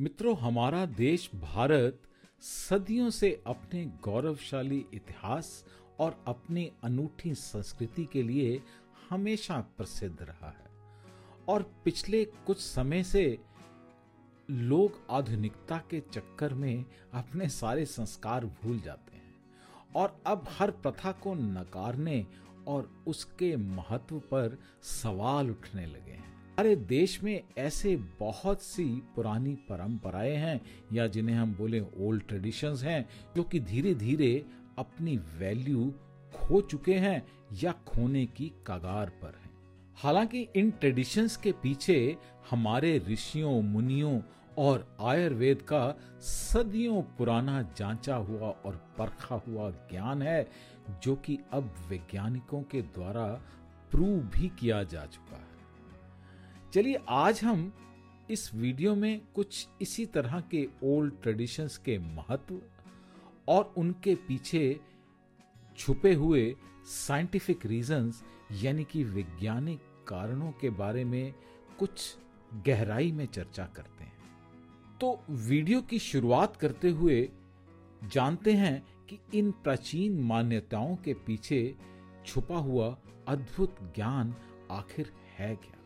मित्रों, हमारा देश भारत सदियों से अपने गौरवशाली इतिहास और अपनी अनूठी संस्कृति के लिए हमेशा प्रसिद्ध रहा है। और पिछले कुछ समय से लोग आधुनिकता के चक्कर में अपने सारे संस्कार भूल जाते हैं और अब हर प्रथा को नकारने और उसके महत्व पर सवाल उठने लगे हैं। हमारे देश में ऐसे बहुत सी पुरानी परंपराएँ हैं या जिन्हें हम बोले ओल्ड ट्रेडिशंस हैं, जो कि धीरे धीरे अपनी वैल्यू खो चुके हैं या खोने की कगार पर हैं। हालाँकि इन ट्रेडिशंस के पीछे हमारे ऋषियों, मुनियों और आयुर्वेद का सदियों पुराना जांचा हुआ और परखा हुआ ज्ञान है, जो कि अब वैज्ञानिकों के द्वारा प्रूव भी किया जा चुका है। चलिए आज हम इस वीडियो में कुछ इसी तरह के ओल्ड ट्रेडिशंस के महत्व और उनके पीछे छुपे हुए साइंटिफिक रीजंस यानी कि वैज्ञानिक कारणों के बारे में कुछ गहराई में चर्चा करते हैं। तो वीडियो की शुरुआत करते हुए जानते हैं कि इन प्राचीन मान्यताओं के पीछे छुपा हुआ अद्भुत ज्ञान आखिर है क्या?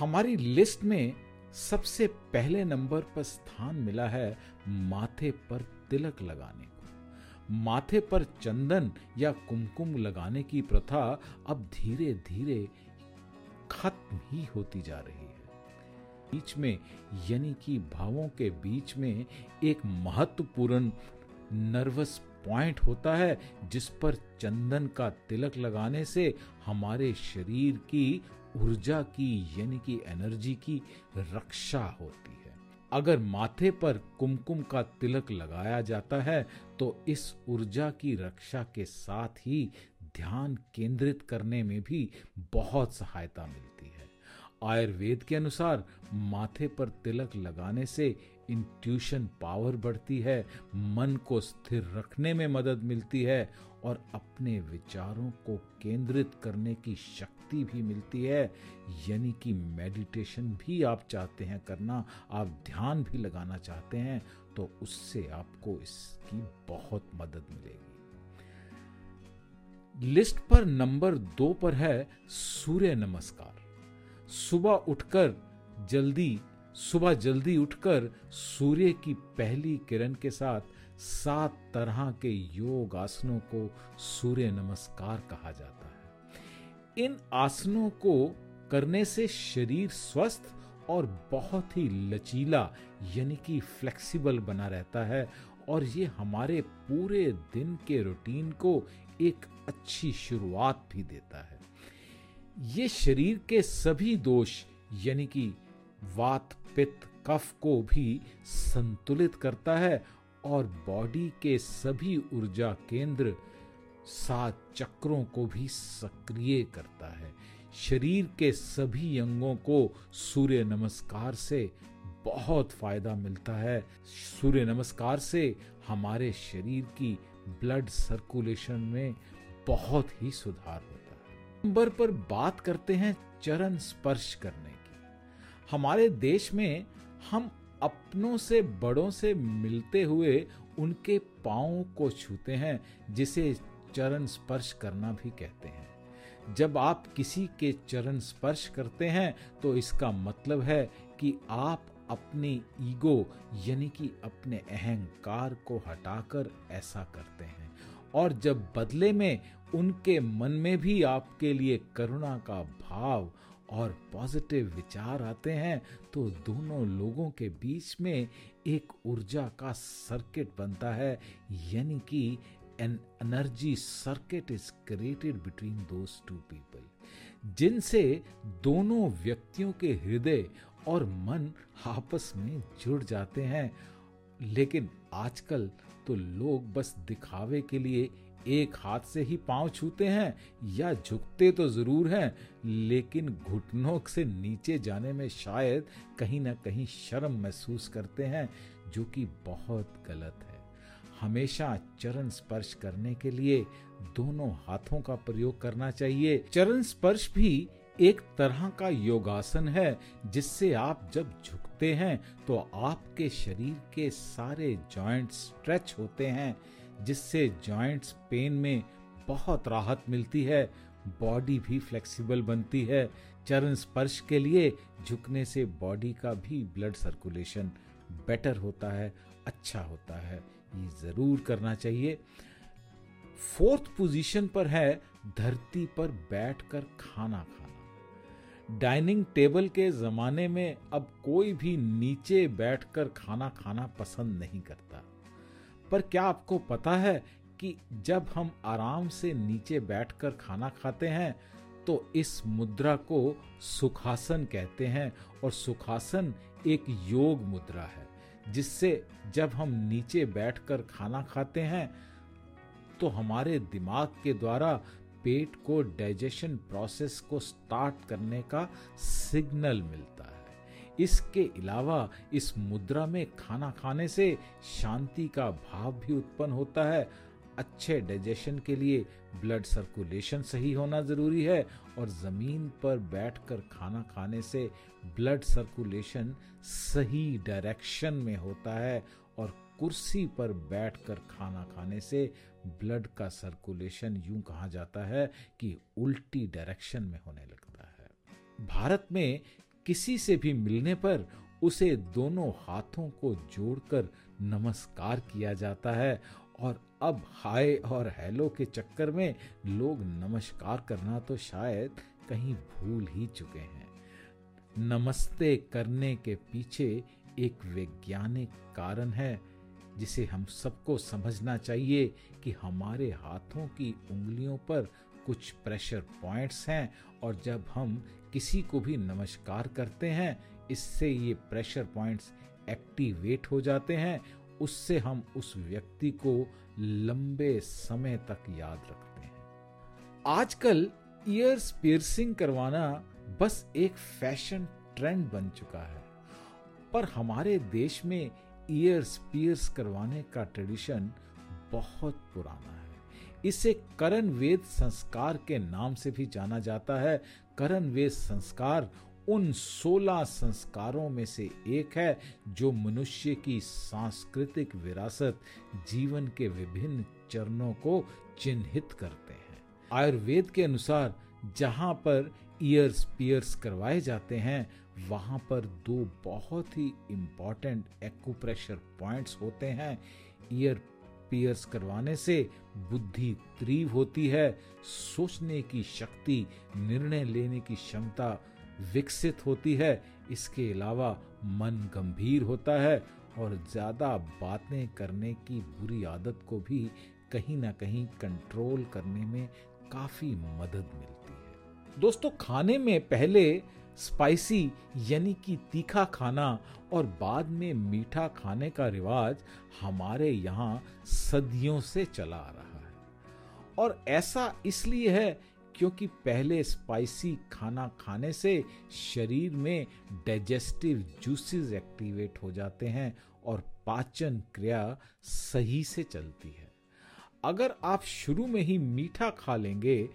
हमारी लिस्ट में सबसे पहले नंबर पर स्थान मिला है माथे पर तिलक लगाने को। माथे पर चंदन या कुमकुम लगाने की प्रथा अब धीरे धीरे खत्म ही होती जा रही है। बीच में, यानी कि भावों के बीच में एक महत्वपूर्ण नर्वस पॉइंट होता है जिस पर चंदन का तिलक लगाने से हमारे शरीर की ऊर्जा की, यानी कि एनर्जी की रक्षा होती है। अगर माथे पर कुमकुम का तिलक लगाया जाता है तो इस ऊर्जा की रक्षा के साथ ही ध्यान केंद्रित करने में भी बहुत सहायता मिलती है। आयुर्वेद के अनुसार माथे पर तिलक लगाने से इंट्यूशन पावर बढ़ती है, मन को स्थिर रखने में मदद मिलती है और अपने विचारों को केंद्रित करने की शक्ति भी मिलती है। यानी कि मेडिटेशन भी आप चाहते हैं करना, आप ध्यान भी लगाना चाहते हैं तो उससे आपको इसकी बहुत मदद मिलेगी। लिस्ट पर नंबर दो पर है, सूर्य नमस्कार। सुबह उठकर जल्दी सुबह जल्दी उठकर सूर्य की पहली किरण के साथ सात तरह के योग आसनों को सूर्य नमस्कार कहा जाता है। इन आसनों को करने से शरीर स्वस्थ और बहुत ही लचीला, यानी कि फ्लेक्सिबल बना रहता है और ये हमारे पूरे दिन के रूटीन को एक अच्छी शुरुआत भी देता है। ये शरीर के सभी दोष, यानी कि वात पित्त कफ को भी संतुलित करता है और बॉडी के सभी ऊर्जा केंद्र सात चक्रों को भी सक्रिय करता है। शरीर के सभी अंगों को सूर्य नमस्कार से बहुत फ़ायदा मिलता है। सूर्य नमस्कार से हमारे शरीर की ब्लड सर्कुलेशन में बहुत ही सुधार होता है। नंबर पर बात करते हैं चरण स्पर्श करने हमारे देश में हम अपनों से, बड़ों से मिलते हुए उनके पाओ को छूते हैं, जिसे चरण स्पर्श करना भी कहते हैं। जब आप किसी के चरण स्पर्श करते हैं तो इसका मतलब है कि आप अपनी ईगो, यानी कि अपने अहंकार को हटाकर ऐसा करते हैं। और जब बदले में उनके मन में भी आपके लिए करुणा का भाव और पॉजिटिव विचार आते हैं तो दोनों लोगों के बीच में एक ऊर्जा का सर्किट बनता है। यानी कि N, energy circuit is created between those two people जिनसे दोनों व्यक्तियों के हृदय और मन आपस में जुड़ जाते हैं। लेकिन आजकल तो लोग बस दिखावे के लिए एक हाथ से ही पाँव छूते हैं या झुकते तो ज़रूर हैं, लेकिन घुटनों से नीचे जाने में शायद कहीं ना कहीं शर्म महसूस करते हैं, जो कि बहुत गलत है। हमेशा चरण स्पर्श करने के लिए दोनों हाथों का प्रयोग करना चाहिए। चरण स्पर्श भी एक तरह का योगासन है, जिससे आप जब झुकते हैं तो आपके शरीर के सारे जॉइंट्स स्ट्रेच होते हैं। जिससे जॉइंट्स पेन में बहुत राहत मिलती है। बॉडी भी फ्लेक्सिबल बनती है। चरण स्पर्श के लिए झुकने से बॉडी का भी ब्लड सर्कुलेशन बेटर होता है अच्छा होता है। ये ज़रूर करना चाहिए। फोर्थ पोजीशन पर है धरती पर बैठकर खाना खाना। डाइनिंग टेबल के जमाने में अब कोई भी नीचे बैठकर खाना खाना पसंद नहीं करता। पर क्या आपको पता है कि जब हम आराम से नीचे बैठकर खाना खाते हैं तो इस मुद्रा को सुखासन कहते हैं और सुखासन एक योग मुद्रा है, जिससे जब हम नीचे बैठकर खाना खाते हैं तो हमारे दिमाग के द्वारा पेट को डाइजेशन प्रोसेस को स्टार्ट करने का सिग्नल मिलता है। इसके अलावा इस मुद्रा में खाना खाने से शांति का भाव भी उत्पन्न होता है। अच्छे डाइजेशन के लिए ब्लड सर्कुलेशन सही होना ज़रूरी है और ज़मीन पर बैठकर खाना खाने से ब्लड सर्कुलेशन सही डायरेक्शन में होता है और कुर्सी पर बैठकर खाना खाने से ब्लड का सर्कुलेशन यूँ कहा जाता है कि उल्टी डायरेक्शन में होने लगता है। भारत में किसी से भी मिलने पर उसे दोनों हाथों को जोड़कर नमस्कार किया जाता है और अब हाय और हेलो के चक्कर में लोग नमस्कार करना तो शायद कहीं भूल ही चुके हैं। नमस्ते करने के पीछे एक वैज्ञानिक कारण है, जिसे हम सबको समझना चाहिए कि हमारे हाथों की उंगलियों पर कुछ प्रेशर पॉइंट्स हैं और जब हम किसी को भी नमस्कार करते हैं, इससे ये प्रेशर पॉइंट्स एक्टिवेट हो जाते हैं, उससे हम उस व्यक्ति को लंबे समय तक याद रखते हैं। आजकल ईयर्स पियर्सिंग करवाना बस एक फ़ैशन ट्रेंड बन चुका है, पर हमारे देश में ईयर्स पियर्स करवाने का ट्रेडिशन बहुत पुराना है। इसे करण वेद संस्कार के नाम से भी जाना जाता है। करण वेद संस्कार उन सोलह संस्कारों में से एक है, जो मनुष्य की सांस्कृतिक विरासत, जीवन के विभिन्न चरणों को चिन्हित करते हैं। आयुर्वेद के अनुसार, जहाँ पर ईयर्स पियर्स करवाए जाते हैं, वहाँ पर दो बहुत ही इंपॉर्टेंट एक्यूप्रेशर पॉइंट्स होते हैं। ईयर पियर्स करवाने से बुद्धि तीव्र होती है, सोचने की शक्ति, निर्णय लेने की क्षमता विकसित होती है। इसके अलावा मन गंभीर होता है और ज़्यादा बातें करने की बुरी आदत को भी कहीं ना कहीं कंट्रोल करने में काफ़ी मदद मिलती है। दोस्तों, खाने में पहले स्पाइसी, यानी कि तीखा खाना और बाद में मीठा खाने का रिवाज हमारे यहाँ सदियों से चला आ रहा है। और ऐसा इसलिए है क्योंकि पहले स्पाइसी खाना खाने से शरीर में डाइजेस्टिव जूसेस एक्टिवेट हो जाते हैं और पाचन क्रिया सही से चलती है। अगर आप शुरू में ही मीठा खा लेंगे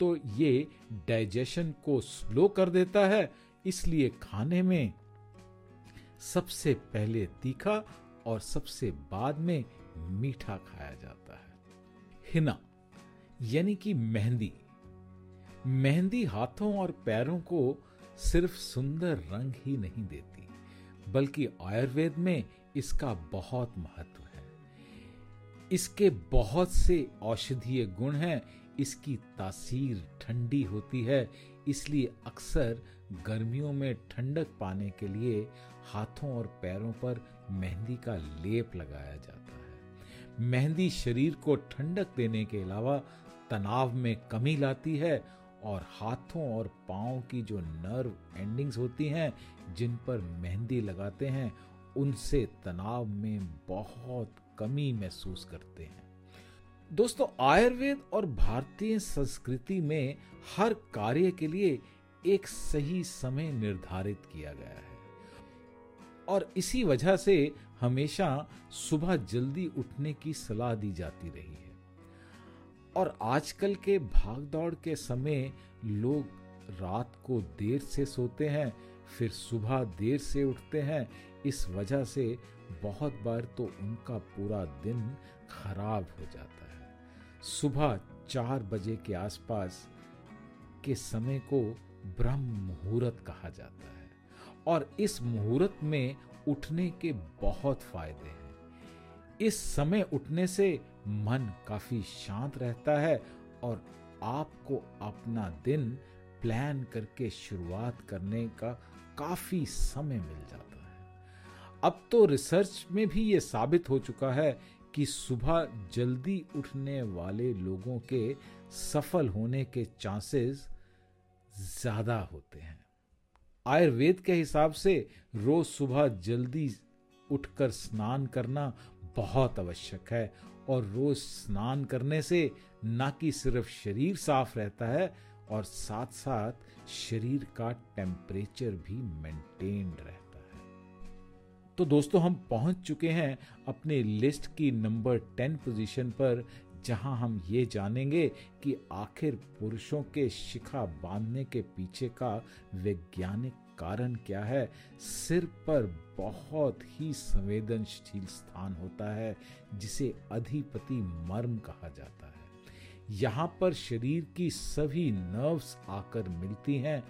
तो ये डाइजेशन को स्लो कर देता है, इसलिए खाने में सबसे पहले तीखा और सबसे बाद में मीठा खाया जाता है। हिना, यानी कि मेहंदी। मेहंदी हाथों और पैरों को सिर्फ़ सुंदर रंग ही नहीं देती, बल्कि आयुर्वेद में इसका बहुत महत्व है। इसके बहुत से औषधीय गुण हैं इसकी तासीर ठंडी होती है, इसलिए अक्सर गर्मियों में ठंडक पाने के लिए हाथों और पैरों पर मेहंदी का लेप लगाया जाता है। मेहंदी शरीर को ठंडक देने के अलावा तनाव में कमी लाती है और हाथों और पाओ की जो नर्व एंडिंग्स होती हैं, जिन पर मेहंदी लगाते हैं, उनसे तनाव में बहुत कमी महसूस करते हैं। दोस्तों, आयुर्वेद और भारतीय संस्कृति में हर कार्य के लिए एक सही समय निर्धारित किया गया है। और इसी वजह से हमेशा सुबह जल्दी उठने की सलाह दी जाती रही है। और आजकल के भागदौड़ के समय लोग रात को देर से सोते हैं, फिर सुबह देर से उठते हैं। इस वजह से बहुत बार तो उनका पूरा दिन खराब हो जाता है। सुबह चार बजे के आसपास के समय को ब्रह्म मुहूर्त कहा जाता है। और इस मुहूर्त में उठने के बहुत फ़ायदे हैं। इस समय उठने से मन काफ़ी शांत रहता है और आपको अपना दिन प्लान करके शुरुआत करने का काफ़ी समय मिल जाता है। अब तो रिसर्च में भी ये साबित हो चुका है कि सुबह जल्दी उठने वाले लोगों के सफल होने के चांसेस ज़्यादा होते हैं। आयुर्वेद के हिसाब से रोज सुबह जल्दी उठकर स्नान करना बहुत आवश्यक है और रोज स्नान करने से न कि सिर्फ़ शरीर साफ़ रहता है और साथ साथ शरीर का टेम्परेचर भी मेंटेन्ड रहता है। तो दोस्तों, हम पहुँच चुके हैं अपने लिस्ट की नंबर टेन पोजीशन पर, जहाँ हम ये जानेंगे कि आखिर पुरुषों के शिखा बांधने के पीछे का वैज्ञानिक कारण क्या है। सिर पर बहुत ही संवेदनशील स्थान होता है, जिसे अधिपति मर्म कहा जाता है। यहाँ पर शरीर की सभी नर्व्स आकर मिलती हैं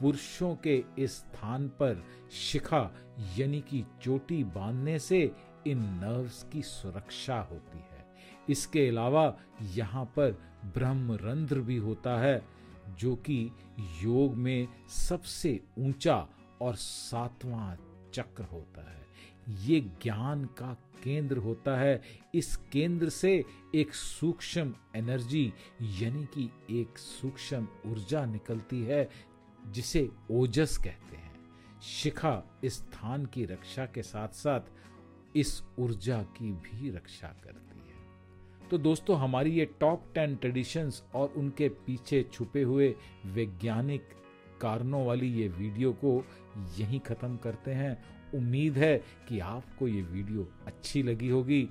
पुरुषों के इस स्थान पर शिखा यानी कि चोटी बांधने से इन नर्व्स की सुरक्षा होती है। इसके अलावा यहाँ पर ब्रह्मरंध्र भी होता है, जो कि योग में सबसे ऊँचा और सातवां चक्र होता है। ये ज्ञान का केंद्र होता है। इस केंद्र से एक सूक्ष्म एनर्जी यानी कि एक सूक्ष्म ऊर्जा निकलती है जिसे ओजस कहते हैं। शिखा इस स्थान की रक्षा के साथ साथ इस ऊर्जा की भी रक्षा करती है। तो दोस्तों, हमारी ये टॉप टेन ट्रेडिशंस और उनके पीछे छुपे हुए वैज्ञानिक कारणों वाली ये वीडियो को यहीं ख़त्म करते हैं। उम्मीद है कि आपको ये वीडियो अच्छी लगी होगी।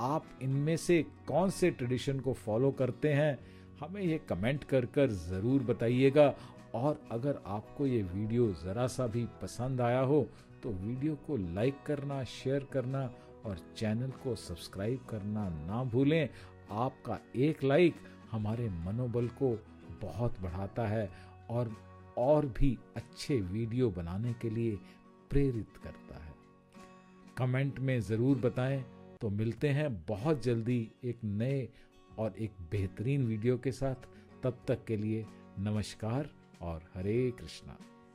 आप इनमें से कौन से ट्रेडिशन को फॉलो करते हैं, हमें ये कमेंट कर कर ज़रूर बताइएगा और अगर आपको ये वीडियो ज़रा सा भी पसंद आया हो तो वीडियो को लाइक करना, शेयर करना और चैनल को सब्सक्राइब करना ना भूलें। आपका एक लाइक हमारे मनोबल को बहुत बढ़ाता है और और भी अच्छे वीडियो बनाने के लिए प्रेरित करता है। कमेंट में ज़रूर बताएँ। तो मिलते हैं बहुत जल्दी एक नए और एक बेहतरीन वीडियो के साथ। तब तक के लिए नमस्कार। और हरे कृष्णा।